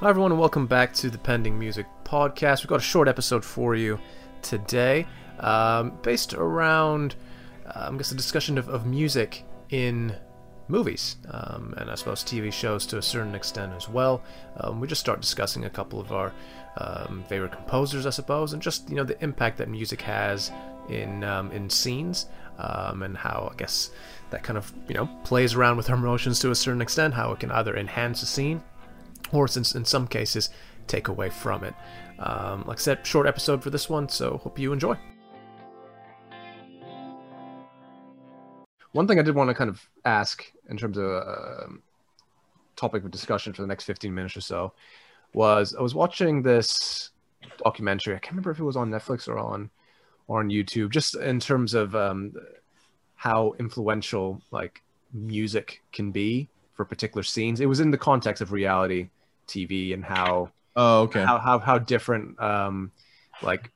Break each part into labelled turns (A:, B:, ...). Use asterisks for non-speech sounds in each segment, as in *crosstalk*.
A: Hi, everyone, and welcome back to the Pending Music Podcast. We've got a short episode for you today, um, based around, uh, I guess, a discussion of, of music in movies, um, and I suppose TV shows to a certain extent as well. Um, we just start discussing a couple of our um, favorite composers, I suppose, and just you know the impact that music has in um, in scenes, and how I guess that kind of you know plays around with our emotions to a certain extent. How it can either enhance a scene or since in some cases take away from it. Um, like I said, short episode for this one, so hope you enjoy. One thing I did want to kind of ask in terms of uh, topic of discussion for the next 15 minutes or so was I was watching this documentary. I can't remember if it was on Netflix or on or on YouTube, just in terms of um, how influential like music can be for particular scenes. It was in the context of reality TV and how
B: Oh, okay.
A: how how how different um like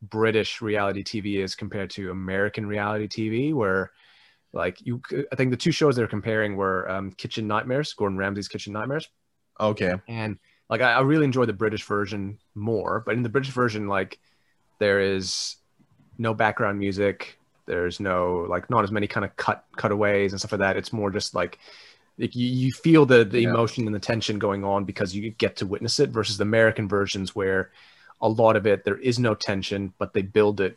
A: British reality TV is compared to American reality TV where like you I think the two shows they're comparing were um Kitchen Nightmares, Gordon Ramsay's Kitchen Nightmares
B: okay.
A: and like I, I really enjoy the British version more, but in the British version like there is no background music, there's no like not as many kind of cut cutaways and stuff like that. It's more just like like you, you feel the the
B: Yeah.
A: emotion and the tension going on because you get to witness it versus the American versions where a lot of it there is no tension, but they build it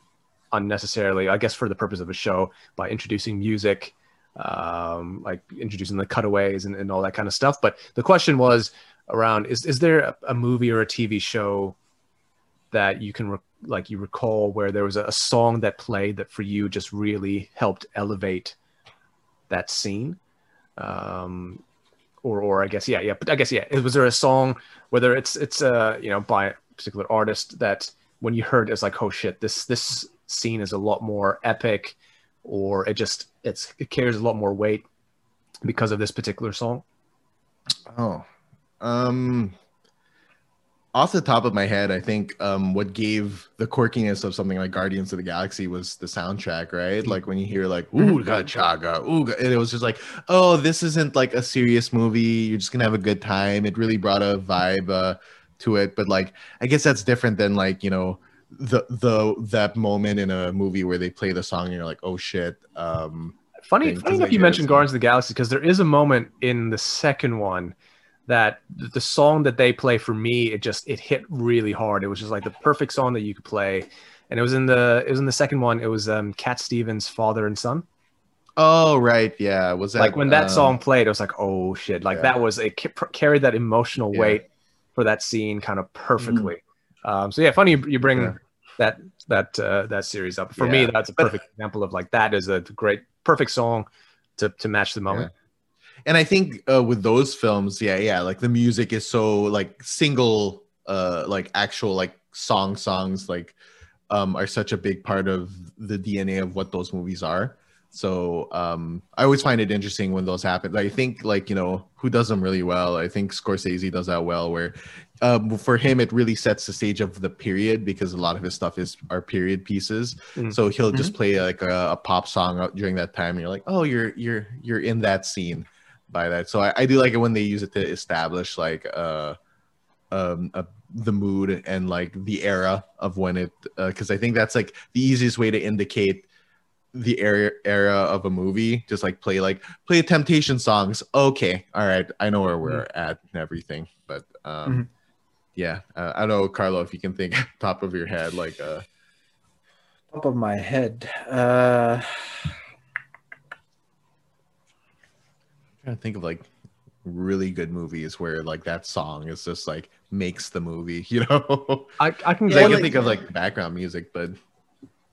A: unnecessarily, I guess for the purpose of a show by introducing music, um, like introducing the cutaways and, and all that kind of stuff. But the question was around is is there a, a movie or a TV show that you can re- like you recall where there was a, a song that played that for you just really helped elevate that scene? Um or or i guess yeah yeah but i guess yeah was there a song whether it's it's uh you know by a particular artist that when you heard it's like oh shit this this scene is a lot more epic or it just it's it carries a lot more weight because of this particular song
B: Oh. Um off the top of my head, I think um what gave the quirkiness of something like Guardians of the Galaxy was the soundtrack, right? Like when you hear like ooh ga chaga, ooh ga, and it was just like, oh, this isn't like a serious movie. You're just gonna have a good time. It really brought a vibe uh, to it. But like I guess that's different than like, you know, the the that moment in a movie where they play the song and you're like, oh shit. Um
A: funny
B: thing,
A: funny enough you mentioned guardians of the galaxy because there is a moment in the second one that the song that they play for me it just it hit really hard it was just like the perfect song that you could play and it was in the it was in the second one it was um cat stevens father and son
B: oh right, yeah. Was that
A: like when that
B: um,
A: song played, I was like, oh shit! Like
B: yeah.
A: that was it ca- carried that emotional
B: Yeah.
A: weight for that scene kind of perfectly. Um, so yeah, funny you, you bring
B: Yeah.
A: that that uh, that series up. For me, that's a perfect example of like that is a great perfect song to to match the moment.
B: And i think uh, with those films yeah yeah like the music is so like single uh like actual like song songs like um are such a big part of the dna of what those movies are. So um i always find it interesting when those happen. I think like you know who does them really well i think scorsese does that well where um for him it really sets the stage of the period because a lot of his stuff is are period pieces.
A: Mhm.
B: so he'll just play like a, a pop song during that time and you're like oh you're you're you're in that scene by that so i, I do like it when they use it to establish like uh um a, the mood and like the era of when it because i think that's like the easiest way to indicate the era era of a movie just like play like play temptation songs okay all right i know where we're at and everything but um
A: Mhm.
B: yeah uh, i don't know carlo if you can think *laughs* top of your head like uh
C: top of my head. Uh,
B: trying to think of like really good movies where like that song is just like makes the movie *laughs* you know
A: I, I can
B: I can
C: like-
B: think of like background music but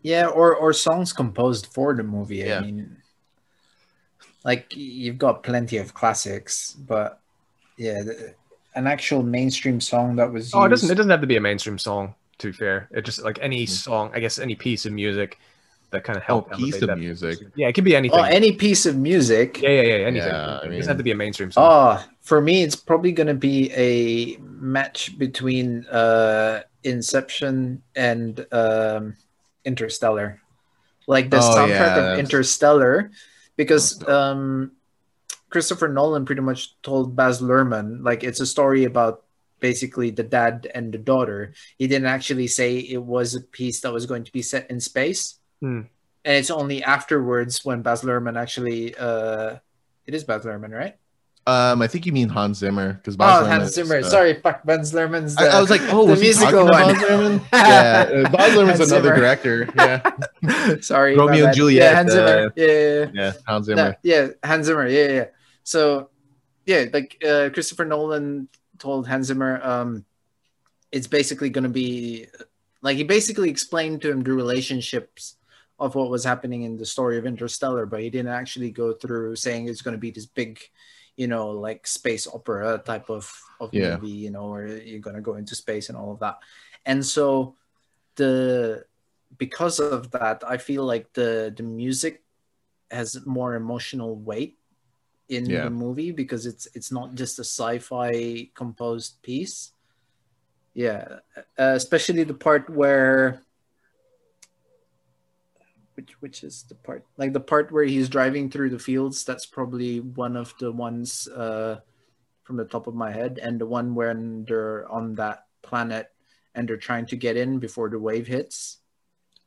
C: yeah, or or songs composed for the movie.
B: Yeah.
C: I mean, like you've got plenty of classics, but yeah, the, an actual mainstream song that was.
A: Oh, it doesn't. It doesn't have to be a mainstream song. To be fair, it just like any
B: Mhm.
A: song. I guess any piece of music that kind of
B: oh
A: help.
B: piece of
A: that
B: music
A: Yeah, it could be anything.
C: Oh, any piece of music.
A: yeah, yeah, yeah. Anything.
B: Yeah, I
A: it
B: mean-
A: doesn't have to be a mainstream song.
C: Oh, for me, it's probably going to be a match between uh, Inception and um, Interstellar. Like the
B: Oh,
C: soundtrack
B: yeah,
C: of
B: that's-
C: Interstellar, because um, Christopher Nolan pretty much told Baz Luhrmann, like, it's a story about basically the dad and the daughter. He didn't actually say it was a piece that was going to be set in space.
A: Hmm.
C: And it's only afterwards when Baz Luhrmann actually, uh, it is Baz Luhrmann, right?
B: Um, I think you mean Hans Zimmer because Baz
C: Oh, Hans Zimmer. Sorry, fuck, Baz Luhrmann's.
B: I, I was like, oh,
C: the musical one.
B: to Baz Luhrmann? yeah, uh, Baz Luhrmann's
C: Hans
B: another
C: Zimmer.
B: director. Yeah, *laughs*
C: Sorry,
B: Romeo and
C: bad.
B: Juliet,
C: Yeah, Hans Zimmer.
B: uh,
C: yeah, yeah, yeah.
B: yeah, Hans
C: No,
B: Zimmer.
C: yeah, Hans Zimmer. Yeah, yeah. So, yeah, like uh, Christopher Nolan told Hans Zimmer, um, it's basically going to be like he basically explained to him the relationships of what was happening in the story of Interstellar, but he didn't actually go through saying it's going to be this big, you know, like space opera type of of
B: Yeah.
C: movie, you know, where you're going to go into space and all of that. And so, the because of that, I feel like the the music has more emotional weight in
B: Yeah.
C: the movie because it's it's not just a sci-fi composed piece. Yeah, uh, especially the part where which which is the part like the part where he's driving through the fields. That's probably one of the ones uh, from the top of my head, and the one when they're on that planet and they're trying to get in before the wave hits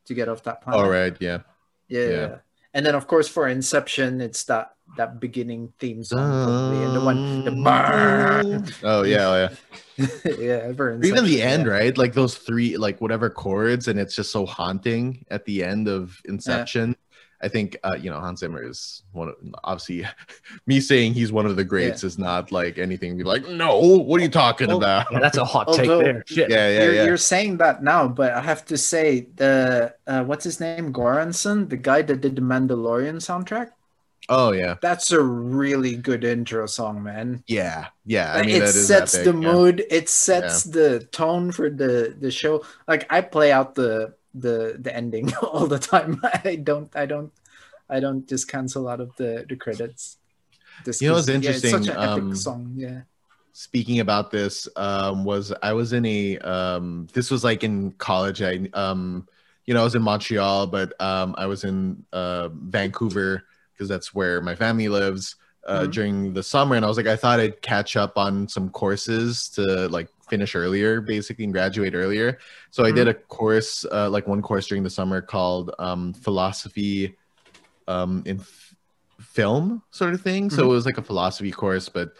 C: to get off that planet.
B: All right, yeah.
C: Yeah.
B: Yeah.
C: And then of course for Inception, it's that that beginning theme song probably, and the one the um, bar.
B: Oh yeah, oh, yeah. *laughs*
C: yeah,
B: even the end,
C: yeah.
B: right? Like those three, like whatever chords, and it's just so haunting at the end of Inception. I think uh, you know Hans Zimmer is one of obviously *laughs* me saying he's one of the greats is not like anything. Be like, no, what are you talking
C: Well,
B: about?
A: Yeah, that's a hot take
C: Although-
A: there. Shit.
B: Yeah, yeah,
C: you're,
B: yeah.
C: you're saying that now, but I have to say the uh, what's his name, Göransson, the guy that did the Mandalorian soundtrack.
B: Oh yeah,
C: That's a really good intro song, man.
B: yeah, yeah. I mean,
C: it
B: that is
C: sets
B: epic,
C: the
B: yeah.
C: mood. It sets the tone for the the show. Like I play out the the the ending *laughs* all the time. *laughs* I don't. I don't. I don't just cancel out of the the credits. Just
B: You know what's
C: 'cause, yeah, it's such
B: interesting,
C: an epic
B: um,
C: song. Yeah.
B: speaking about this um was i was in a um this was like in college i um you know i was in montreal but um i was in uh vancouver because that's where my family lives uh
C: Mhm.
B: during the summer and i was like i thought i'd catch up on some courses to like finish earlier basically and graduate earlier so i did a course uh like one course during the summer called um philosophy um in f- film sort of thing so
C: Mhm.
B: it was like a philosophy course but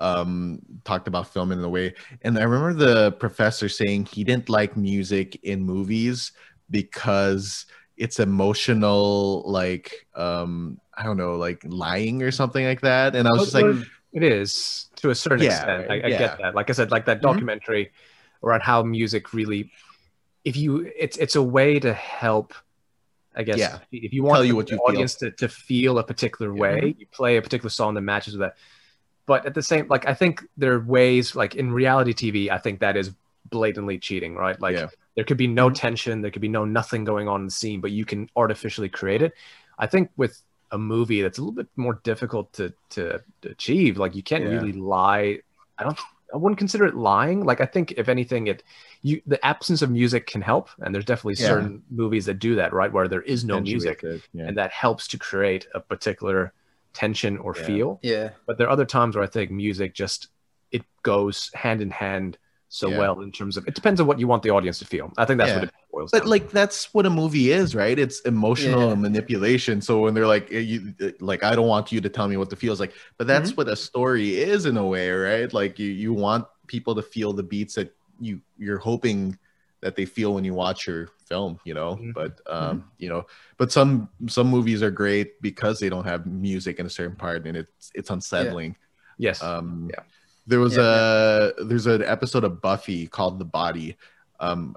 B: um talked about film in a way and i remember the professor saying he didn't like music in movies because it's emotional like um i don't know like lying or something like that and i was just like
A: it is to a certain
B: Yeah,
A: extent. I, I
B: yeah.
A: get that. Like I said, like that
C: Mhm.
A: documentary around how music really, if you, it's it's a way to help. I guess
B: Yeah.
A: if you want
B: Tell you
A: the
B: what you feel.
A: audience to, to feel a particular way, you play a particular song that matches with that. But at the same, like I think there are ways, like in reality TV, I think that is blatantly cheating, right? Like
B: Yeah.
A: there could be no
C: Mhm.
A: tension, there could be no nothing going on in the scene, but you can artificially create it. I think with a movie that's a little bit more difficult to to, to achieve, like you can't
B: Yeah.
A: really lie. I don't. I wouldn't consider it lying. Like I think if anything, it you the absence of music can help, and there's definitely
B: Yeah.
A: certain movies that do that, right? Where there is no music,
B: yeah.
A: and that helps to create a particular tension or
B: Yeah.
A: feel.
C: Yeah.
A: But there are other times where I think music just it goes hand in hand so
B: Yeah.
A: well in terms of it depends on what you want the audience to feel. I think that's what it boils
B: but
A: down.
B: like that's what a movie is right? It's emotional
C: Yeah.
B: manipulation. So when they're like eh, you eh, like i don't want you to tell me what the feels like. But that's
C: Mm-hmm.
B: what a story is in a way right? Like you you want people to feel the beats that you you're hoping that they feel when you watch your film you know?
A: Mhm.
B: but um you know but some some movies are great because they don't have music in a certain part and it's it's unsettling.
A: Yes,
B: um
A: Yeah.
B: there was
C: Yeah,
B: a there's an episode of buffy called the body. Um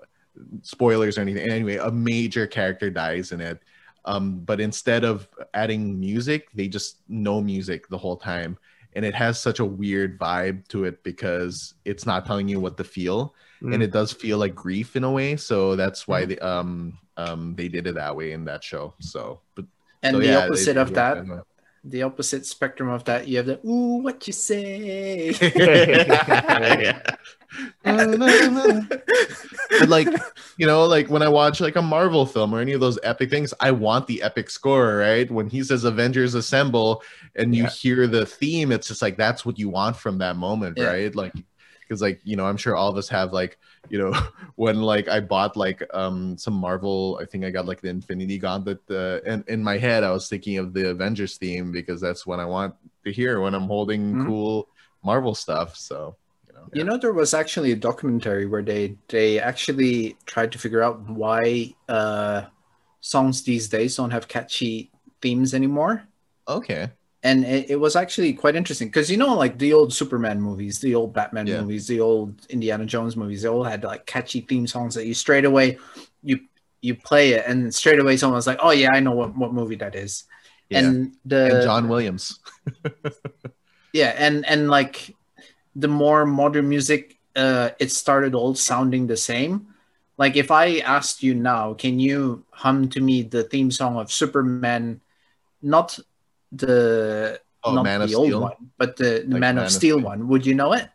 B: spoilers or anything anyway a major character dies in it um but instead of adding music they just no music the whole time and it has such a weird vibe to it because it's not telling you what to feel
A: Mm.
B: and it does feel like grief in a way so that's why
C: Mhm.
B: they um um they did it that way in that show so but
C: And
B: so,
C: the
B: yeah,
C: opposite
B: it-
C: of
B: it
C: that,
B: worked out.
C: The opposite spectrum of that, you have the ooh, what you say.
B: but like you know like when i watch like a marvel film or any of those epic things i want the epic score right when he says avengers assemble and you
A: Yeah.
B: hear the theme it's just like that's what you want from that moment
C: Yeah.
B: right like because like you know i'm sure all of us have like you know *laughs* when like i bought like um some marvel i think i got like the infinity gauntlet uh, and in my head i was thinking of the avengers theme because that's what i want to hear when i'm holding
C: Mhm.
B: cool marvel stuff so you know
C: You know, there was actually a documentary where they they actually tried to figure out why uh, songs these days don't have catchy themes anymore,
B: okay
C: and it, it was actually quite interesting because you know, like the old Superman movies, the old Batman
B: Yeah.
C: movies, the old Indiana Jones movies, they all had like catchy theme songs that you straight away you you play it, and straight away someone's like, "Oh yeah, I know what what movie that is."
B: yeah and,
C: And the
B: john williams *laughs*
C: yeah and and like the more modern music uh it started all sounding the same like if i asked you now can you hum to me the theme song of superman not the
B: oh
C: not
B: man
C: the
B: of
C: old
B: steel
C: one but the, the
B: Like
C: man,
B: Man
C: of
B: of
C: steel
B: Steel.
C: one would you know it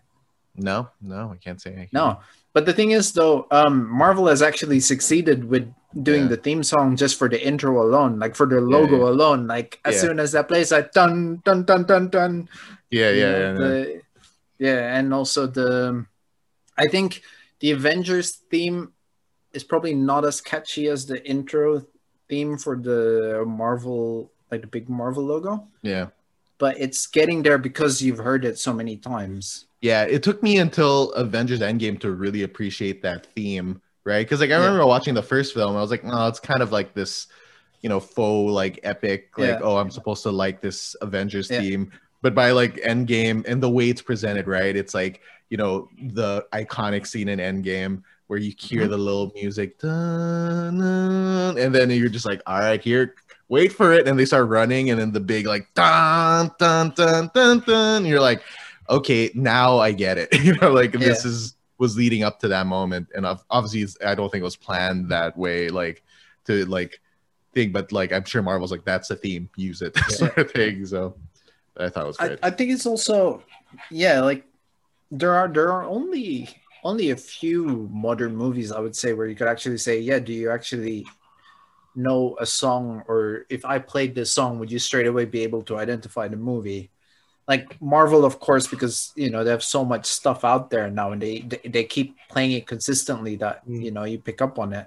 B: no no i can't say I
C: no but the thing is though um marvel has actually succeeded with doing
B: Yeah.
C: the theme song just for the intro alone like for the logo
B: yeah.
C: alone like as
B: Yeah.
C: soon as that plays like dun dun dun dun dun
B: yeah yeah yeah, yeah.
C: the- yeah, and also the I think the Avengers theme is probably not as catchy as the intro theme for the Marvel, like the big Marvel logo,
B: yeah
C: but it's getting there because you've heard it so many times.
B: Yeah, it took me until Avengers Endgame to really appreciate that theme, right? Because like I
C: Yeah.
B: remember watching the first film, I was like, no, it's kind of like this, you know, faux like epic, like
C: Yeah.
B: oh, I'm supposed to like this Avengers
C: Yeah.
B: theme. But by like Endgame and the way it's presented, right? It's like you know the iconic scene in Endgame where you hear
C: Mm-hmm.
B: the little music, dun, dun, and then you're just like, all right, here, wait for it, and they start running, and then the big like dun dun dun dun dun, you're like, okay, now I get it. *laughs* you know, like this is was leading up to that moment, and ob- obviously, it's, I don't think it was planned that way, like to like thing, but like I'm sure Marvel's like that's the theme, use it, *laughs* sort of thing. So I thought it was
C: I,
B: great.
C: I think it's also yeah, like there are there are only only a few modern movies I would say where you could actually say, yeah, do you actually know a song or if I played this song, would you straight away be able to identify the movie? Like Marvel, of course, because you know they have so much stuff out there now, and they they, they keep playing it consistently that
A: Mm.
C: you know you pick up on it.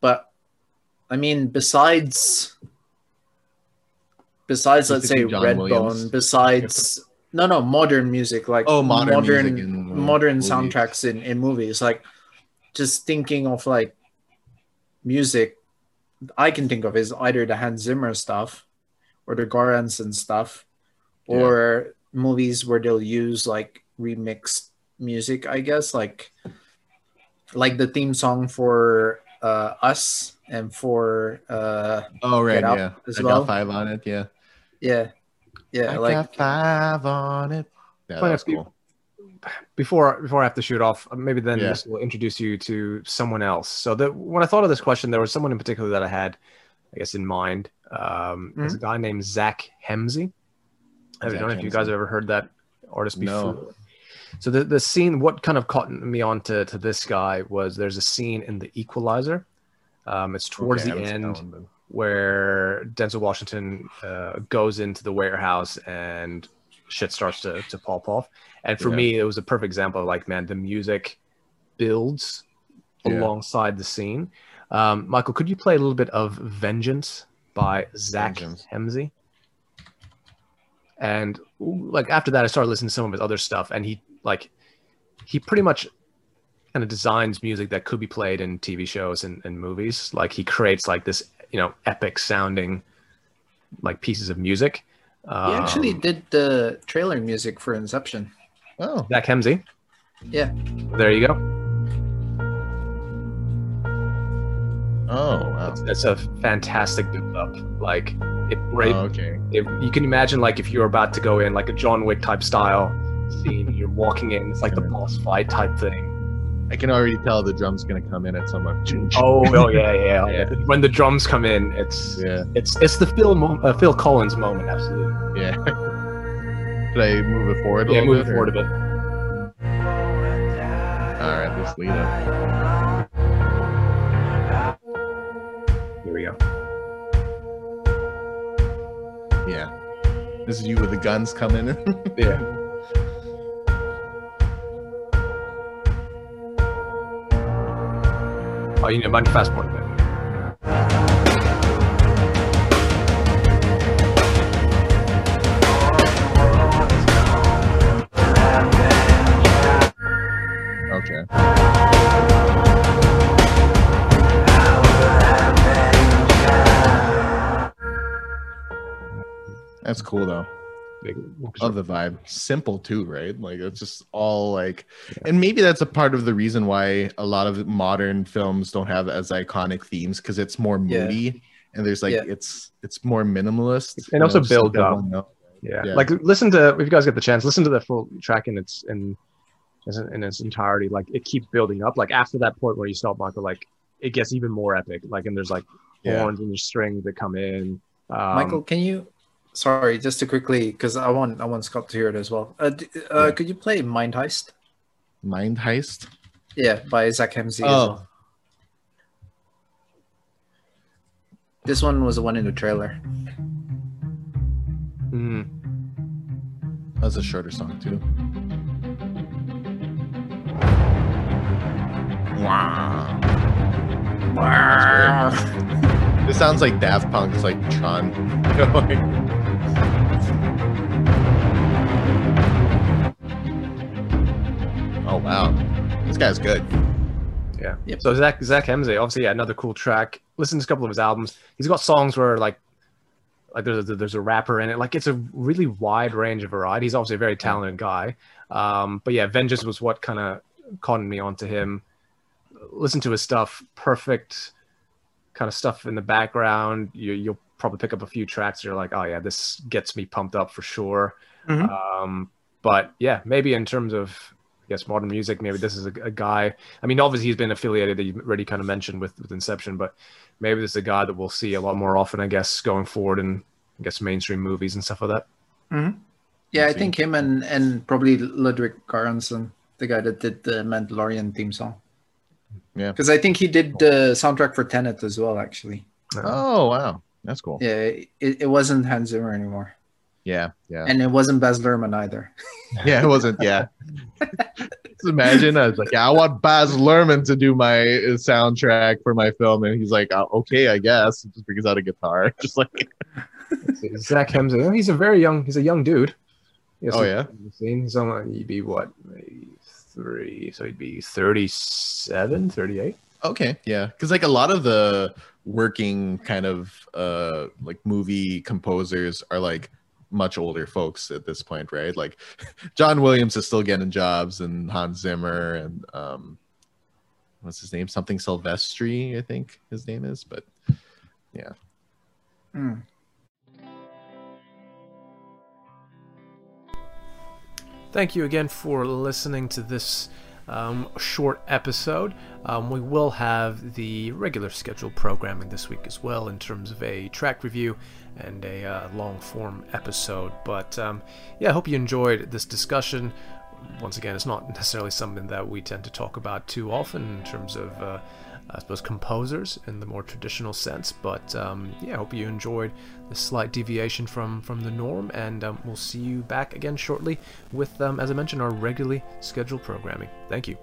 C: But I mean, besides besides let's say
B: John
C: Redbone, besides *laughs* no no modern music like
B: Oh, modern
C: modern
B: in, uh,
C: modern soundtracks in, in movies like just thinking of like music I can think of is either the Hans Zimmer stuff or the Göransson stuff
B: Yeah.
C: or movies where they'll use like remixed music I guess like like the theme song for uh us and for uh
B: oh right,
C: Get
B: yeah,
C: as
B: I
C: well.
B: got five on it. Yeah,
C: yeah yeah
B: I
C: like
B: got five on it. Yeah, that's cool.
A: Before before I have to shoot off, uh, maybe then
B: Yeah.
A: this will introduce you to someone else. So that when I thought of this question, there was someone in particular that I had, I guess, in mind. Um, There's a guy named Zach Hemsey. I don't know if you guys have ever heard that artist before.
B: No.
A: So the the scene, what kind of caught me on to, to this guy was there's a scene in The Equalizer. Um, it's towards
B: Okay,
A: the
B: haven't seen that
A: end
B: one,
A: where Denzel Washington uh, goes into the warehouse and shit starts to, to pop off. And for
B: Yeah.
A: me, it was a perfect example of like, man, the music builds
B: Yeah.
A: alongside the scene. Um, Michael, could you play a little bit of Vengeance by Zach
B: Vengeance.
A: Hemsey? And like after that, I started listening to some of his other stuff, and he like he pretty much kind of designs music that could be played in TV shows and, and movies. Like he creates like this, you know, epic sounding like pieces of music.
C: He
A: Um,
C: actually did the trailer music for Inception
B: Oh,
A: Zach Hemsey.
C: Yeah.
A: There you go.
B: oh, wow.
A: That's, that's a fantastic build up. Like it,
B: Oh, okay.
A: it, you can imagine like if you're about to go in like a John Wick type style scene, you're walking in, it's like the boss fight type thing.
B: I can already tell the drum's gonna come in at some point. *laughs*
A: Oh, oh yeah, yeah, *laughs* yeah. When the drums come in, it's
B: yeah,
A: it's it's the Phil mo- uh, Phil Collins moment, absolutely.
B: yeah. *laughs* Should I move it forward? A
A: Yeah,
B: little
A: move it
B: bit,
A: forward a bit.
B: All right, let's lead up.
A: Here we go.
B: Yeah, this is you with the guns coming in.
A: Yeah. You know, mind fast forward a.
B: Okay. That's cool though.
A: Big-
B: Love the vibe. Simple too, right? Like it's just all like, and maybe that's a part of the reason why a lot of modern films don't have as iconic themes because it's more
C: Yeah.
B: moody and there's like
C: Yeah.
B: it's it's more minimalist
A: And also
B: just like
A: build up.
B: one note.
A: Yeah.
B: Yeah.
A: Like listen to if you guys get the chance, listen to the full track in its in in its entirety. Like it keeps building up. Like after that point where you stop, Michael, like it gets even more epic. Like and there's like
B: Yeah.
A: horns and there's strings that come in. Um,
C: Michael, can you? Sorry, just to quickly, because I want I want Scott to hear it as well. Uh, d- uh,
B: Yeah.
C: Could you play Mind Heist?
B: Mind Heist.
C: Yeah, by Zach Hemsey. as
B: Oh.
C: well. This one was the one in the trailer.
A: mm,
B: That's a shorter song too. Wow. This sounds like Daft Punk's like Tron. *laughs* oh wow. This guy's good.
A: yeah.
C: Yep.
A: So Zach Zach Hemsey, obviously, yeah, another cool track. Listen to a couple of his albums. He's got songs where like like there's a, there's a rapper in it. Like it's a really wide range of variety. He's obviously a very talented guy. Um, but yeah, Vengeance was what kind of conned me onto him. Listen to his stuff, perfect kind of stuff in the background. You, you'll probably pick up a few tracks. You're like, oh yeah, this gets me pumped up for sure.
C: Mhm.
A: Um, but yeah, maybe in terms of I guess modern music, maybe this is a, a guy. I mean, obviously he's been affiliated. That you've already kind of mentioned with with Inception, but maybe this is a guy that we'll see a lot more often. I guess going forward in I guess mainstream movies and stuff like that. Mm-hmm.
C: Yeah, I think him and and probably Ludwig Göransson, the guy that did the Mandalorian theme song.
B: Yeah.
C: because I think he did the soundtrack for Tenet as well. Actually, uh-huh.
B: Oh wow. That's cool.
C: yeah, it, it wasn't Hans Zimmer anymore,
B: Yeah, yeah.
C: and it wasn't Baz Luhrmann either. *laughs*
B: Yeah, it wasn't. Yeah. Just imagine I was like, yeah, I want Baz Luhrmann to do my uh, soundtrack for my film, and he's like, uh, okay, I guess, just because out a guitar, *laughs* just like, *laughs*
A: Zach Hemsey. oh, He's a very young. He's a young dude. He has
B: Oh, yeah?
A: Seen. He's on. He'd be what? Maybe three. So he'd be 37, 38.
B: okay, yeah, because like a lot of the working kind of uh like movie composers are like much older folks at this point, right? Like John Williams is still getting jobs, and Hans Zimmer, and um, what's his name? Something Silvestri, I think his name is, but yeah.
C: Hmm.
A: Thank you again for listening to this um, short episode. Um, we will have the regular scheduled programming this week as well, in terms of a track review and a uh, long form episode. But um, yeah, I hope you enjoyed this discussion. Once again, it's not necessarily something that we tend to talk about too often in terms of. Uh, I suppose composers in the more traditional sense, but um, yeah, I hope you enjoyed the slight deviation from from the norm, and um, we'll see you back again shortly with, um, as I mentioned, our regularly scheduled programming. Thank you.